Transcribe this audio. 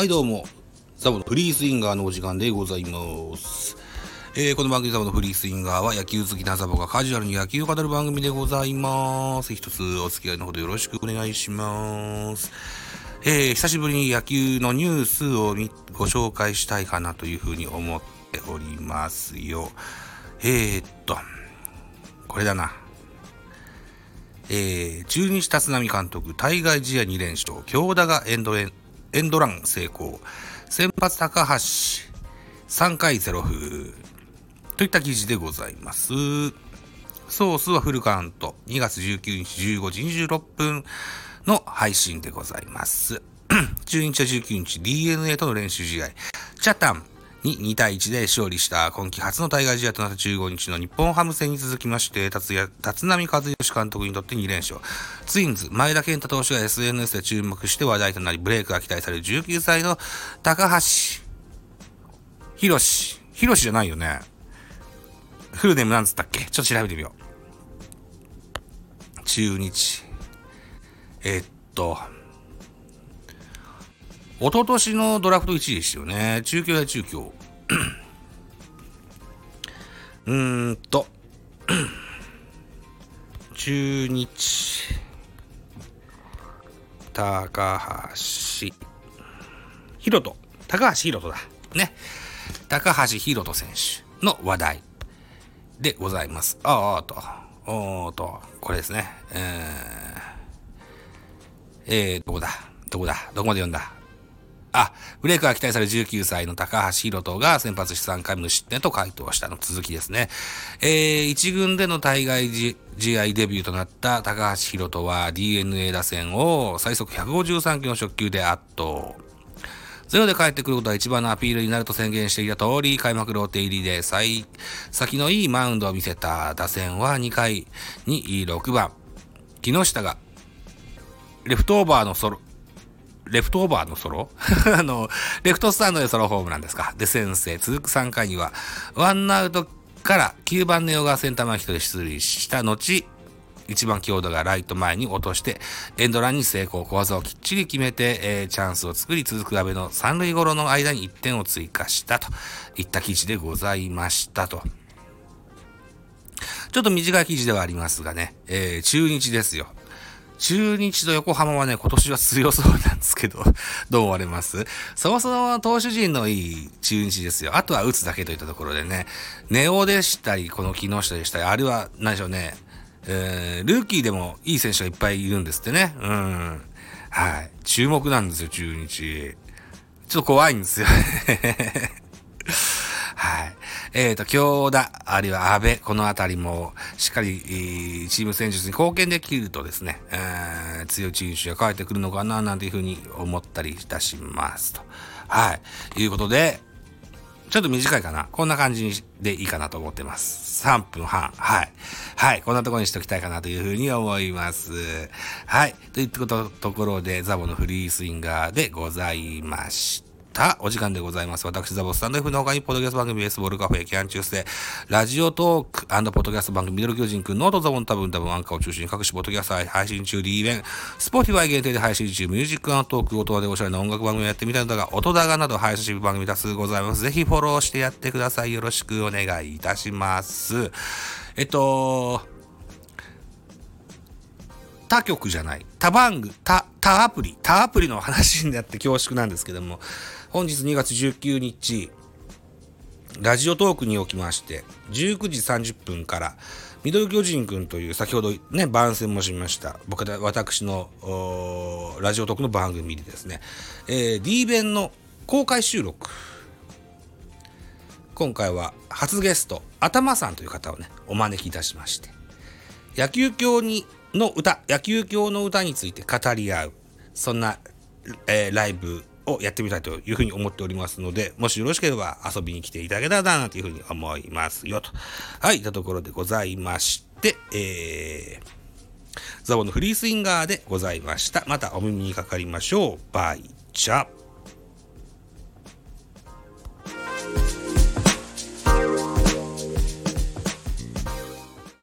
はい、どうも。ザボのフリースインガーのお時間でございます。えー、この番組ザボのフリースインガーは野球好きなザボがカジュアルに野球を語る番組でございます。一つお付き合いのほどよろしくお願いします。えー、久しぶりに野球のニュースをご紹介したいかなというふうに思っておりますよ。えー、っと、これだな。えー、中日立浪監督、対外試合2連勝、京田がエンドエンエンドラン成功、先発高橋、3回0風、といった記事でございます。ソースはフルカウント、2月19日15時26分の配信でございます。中日は19日 DNA との練習試合、チャタン、に2対1で勝利した今季初の対外試合となった15日の日本ハム戦に続きまして、立浪和義監督にとって2連勝。ツインズ、前田健太投手が SNS で注目して話題となり、ブレイクが期待される19歳の高橋博士。博士じゃないよね。フルネームなんつったっけ？ちょっと調べてみよう。中日。えっと、一昨年のドラフト1位ですよね。中京や中京。うーんと、中日、高橋、ひろと、高橋ひろとだ。ね。高橋ひろと選手の話題でございます。ああ、と、おーと、これですね。えー、えー、どこだ？どこだ？どこまで読んだ？あ、ブレイクが期待される19歳の高橋宏斗が先発し3回無失点と回答したの続きですね。えー、1軍での対外試合デビューとなった高橋宏斗は DNA 打線を最速153キロの初球で圧倒。ゼロで帰ってくることは一番のアピールになると宣言していた通り、開幕ローテ入りで最先のいいマウンドを見せた打線は2回に6番。木下がレフトオーバーのソロ、レフトオーバーのソロ？あの、レフトスタンドでソロホームなんですか？で、先生、続く3回には、ワンアウトから9番ネオがセンター前ヒットで出塁した後、1番強度がライト前に落として、エンドランに成功、小技をきっちり決めて、えー、チャンスを作り、続く阿部の三塁頃の間に1点を追加したといった記事でございましたと。ちょっと短い記事ではありますがね、えー、中日ですよ。中日と横浜はね、今年は強そうなんですけど、どう思われます？そもそも投手陣のいい中日ですよ。あとは打つだけといったところでね、ネオでしたり、この木下でしたり、あるいは、何でしょうね、えー、ルーキーでもいい選手がいっぱいいるんですってね。うん。はい。注目なんですよ、中日。ちょっと怖いんですよ はい。えっ、ー、と、京田、あるいは安倍、このあたりも、しっかり、チーム戦術に貢献できるとですね、えー、強いチームが帰ってくるのかな、なんていうふうに思ったりいたしますと。はい。いうことで、ちょっと短いかな。こんな感じでいいかなと思ってます。3分半。はい。はい。こんなところにしておきたいかなというふうに思います。はい。といったところで、ザボのフリースインガーでございました。たお時間でございます。私、ザボスタンド F の他に、ポッドキャスト番組、ベースボールカフェ、キャンチュースで、ラジオトークポッドキャスト番組、ミドル巨人くん、ノートザボン多分多分アンカーを中心に各種ポッドキャスト配信中、リーベン、Spotify 限定で配信中、 Music and Talk、音でおしゃれな音楽番組をやってみたのだが、音高など配信番組多数ございます。ぜひフォローしてやってください。よろしくお願いいたします。えっと、他局じゃない、他番組、他、他アプリ、他アプリの話になって恐縮なんですけども、本日2月19日、 Radiotalk におきまして、19時30分から、ミドル巨人くんという先ほどね、番宣もしました。僕は私のラジオトークの番組でですね、えー、D 弁の公開収録。今回は初ゲスト、頭さんという方をね、お招きいたしまして、野球教にの歌、野球教の歌について語り合う、そんな、えー、ライブをやってみたいというふうに思っておりますので、もしよろしければ遊びに来ていただけたらな、というふうに思いますよ、と。はい、いったところでございまして、えー、ザボのフリースインガーでございました。またお耳にかかりましょう。バイチャ。